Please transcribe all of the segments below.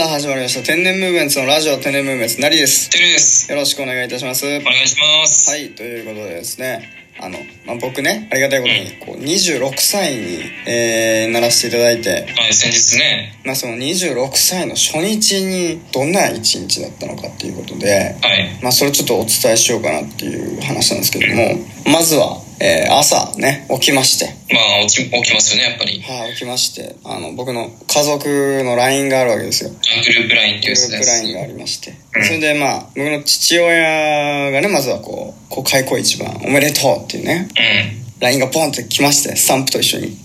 さあ始まりました天然ムーブメンツのラジオ天然ムーブメンツなりですてるです。よろしくお願いいたしますお願いします。はいということでですねあの、まあ、僕ねありがたいことにこう26歳に、えーならせていただいて、はい、先日ね。まあ、その26歳の初日にどんな一日だったのかっていうことで、はい。まあ、それちょっとお伝えしようかなっていう話なんですけどもまずは、えー朝ね起きましてまあ、起き、起きますよね、やっぱり。はい、起きましてあの僕の家族の LINE があるわけですよグループラインっていうグループ。LINE がありまして、うんそれでまあ僕の父親がねまずはこう「こう開口一番おめでとう」っていうねう LINE がポンって来ましてスタンプと一緒にん。うん。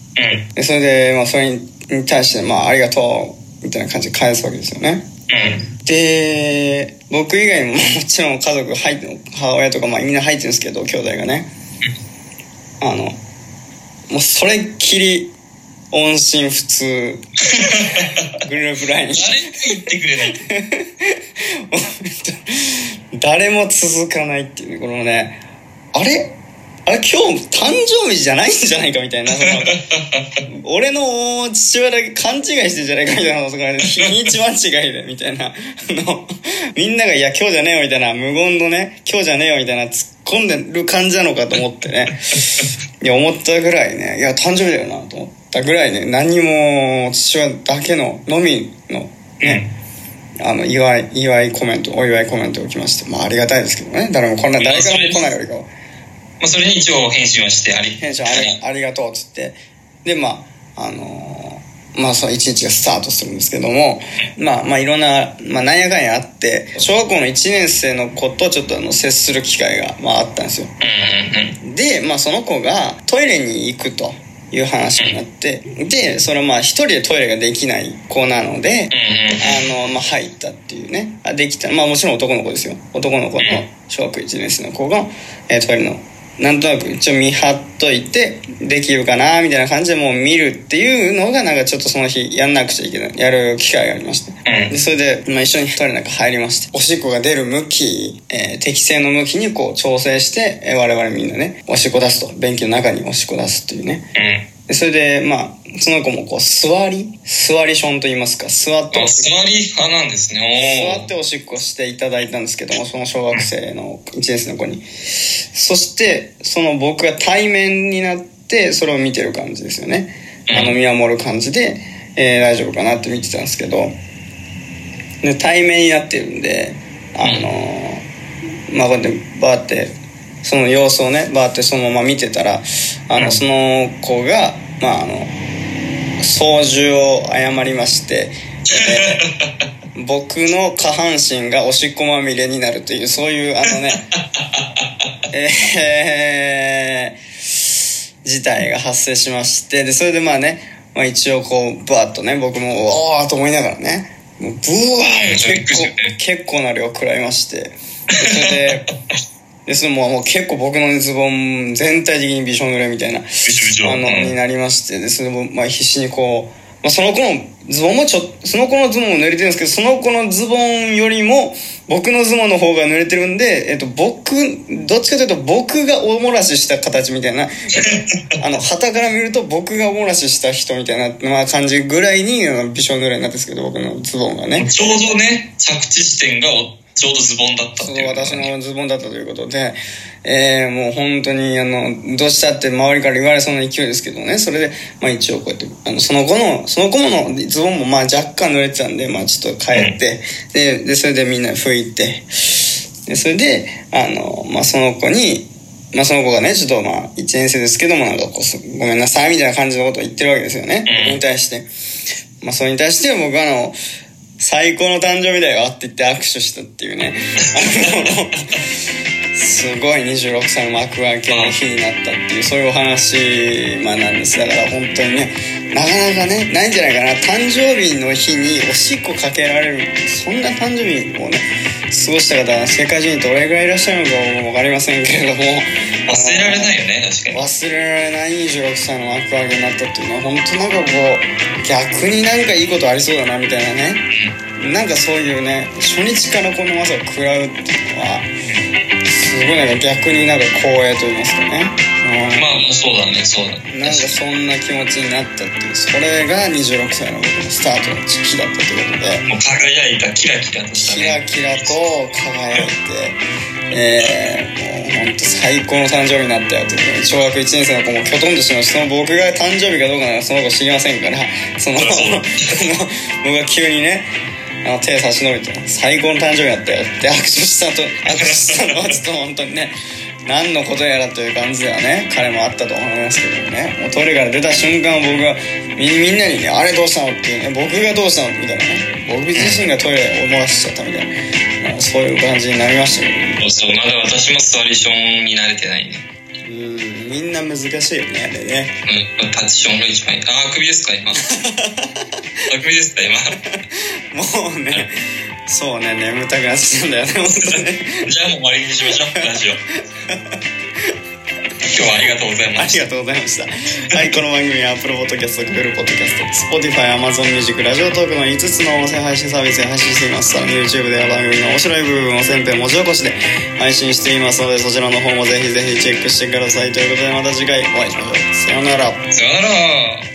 でそれでまあそれに対して「まあありがとう」みたいな感じで返すわけですよねうん。で僕以外にももちろん家族入って母親とかまあみんな入ってるんですけど兄弟がねあのもうそれっきり音信不通。グループ LINE 誰も言ってくれない。誰も続かないっていうねこのねあれ？あれ今日誕生日じゃないんじゃないかみたいな俺の父親だけ勘違いしてんじゃないかみたいなそこら日にち間違いでみたいなみんなが「いや今日じゃねえよ」みたいな無言のね「今日じゃねえよ」みたいな突っ込んでる感じなのかと思ってね。いや思ったぐらいね。いや誕生日だよなと思ったぐらいね。何も父親だけののみのね、あの祝い祝いコメントお祝いコメントを来まして。まあありがたいですけどね。誰もこんな誰からも来ないよりかは。まあ、それに一応返信をして、あり、返信ありありがとうっつって。でまああのーまあその一日がスタートするんですけどもまあまあいろんな、まあ、なんやかんやあって小学校の1年生の子とちょっとあの接する機会が、まあ、あったんですよ。で、まあ、その子がトイレに行くという話になってでそれはまあ一人でトイレができない子なので。あの、まあ、入ったっていうね。あできた。まあ、もちろん男の子ですよ。男の子の小学1年生の子が、えートイレの、なんとなく一応見張っといて、できるかな、みたいな感じでもう見るっていうのが、なんかちょっとその日やんなくちゃいけない、やる機会がありまして。うんで、それで、まあ、一緒にトイレの中入りまして、おしっこが出る向き、えー適正の向きにこう調整して、えー我々みんなね、おしっこ出すと。便器の中におしっこ出すっていうね。うん。でそれで、まあ、その子もこう、座り座りションと言いますか、座ってあ、おしっこ。座り派なんですね。お座っておしっこしていただいたんですけどもその小学生の1年生の子に。そしてその僕が対面になってそれを見てる感じですよね。あの見守る感じで、えー大丈夫かなって見てたんですけど。で対面になってるんであのーまあこうやってバーってその様子をねバーってそのまま見てたらあのその子がまああの操縦を誤りまして、え ー僕の下半身がおしっこまみれになるというそういうあのね えー、事態が発生しましてでそれでまあね、まあ、一応こうバーッとね僕もおーと思いながらねもうブワー結構結構な量食らいまして。でそれで でそれももう結構僕のズボン全体的にびしょ濡れみたいなびしょびしょあの、うんになりましてでそれも、まあ、必死にこう、まあ、その子のズボンもちょその子のズボンも濡れてるんですけどその子のズボンよりも僕のズボンの方が濡れてるんで、えっと、僕どっちかというと僕がおもらしした形みたいな あの旗から見ると僕がおもらしした人みたいな、まあ、感じぐらいにあのびしょ濡れになってるんですけど僕のズボンがね。ちょうどね、着地地点がおちょうどズボンだったっそう。私のズボンだったということで、えー、もう本当にあのどうしたって周りから言われそうな勢いですけどね。それで、まあ、一応こうやってあのその子のその子のズボンもまあ若干濡れてたんで、まあ、ちょっと帰って、ででそれでみんな拭いて。でそれであの、まあ、その子にまあ、その子がねちょっとまあ1年生ですけどもなんかこうすごめんなさいみたいな感じのことを言ってるわけですよね、うん。僕に対して。まあそれに対して僕はあの最高の誕生日だよって言って握手したっていうね。あのすごい26歳の幕開けの日になったっていうそういうお話、まあ、なんです。だから本当にねなかなかねないんじゃないかな。誕生日の日におしっこかけられるそんな誕生日をね過ごした方は世界中にどれぐらいいらっしゃるのかも分かりませんけれども忘れられないよね、確かに。忘れられない26歳の幕開けになったっていうのは本当なんかこう逆になんかいいことありそうだなみたいなねなんかそういうね初日からこのまさか食らうっていうのはすすごいなんか逆になんか光栄と言いますかね、うん。まあまあそうだねそうだね。なんかそんな気持ちになったっていうそれが26歳の僕のスタートの時期だったということで。もう輝いたキラキラとしたキラねキラと輝いてえー、もう本当最高の誕生日になったよという小学1年生の子もきょとんとしました。その僕が誕生日かどうかなんかその子知りませんからその 僕が急にねあの手差し伸べて「最高の誕生日だったよ」って握手したと握手したのはちょっと本当にね何のことやらという感じではね彼もあったと思いますけどもね。もうトイレから出た瞬間僕がみみんなにね「あれどうしたの?」っていうね僕がどうしたのみたいなね。僕自身がトイレを漏らしちゃったみたいな。そういう感じになりましたけど。そうまだ私も座りションに慣れてないね。うんみんな難しいよねあれね。うんタッチションが一番いい。ああくびですか今。あくびですか今もうねそうね眠たくなってきたんだよね本当にねじゃあもう終わりにしましょうラジオ今日はありがとうございあましたりがとうございました。はい、この番組は Apple Podcast、Google Podcast、Spotify、Amazon Music、ラジオトークの5つの音声配信サービスで配信しています。さらに YouTube では番組の面白い部分を全編文字起こしで配信していますので、そちらの方もぜひぜひチェックしてください。ということで、また次回お会いしましょう。さようなら。さよなら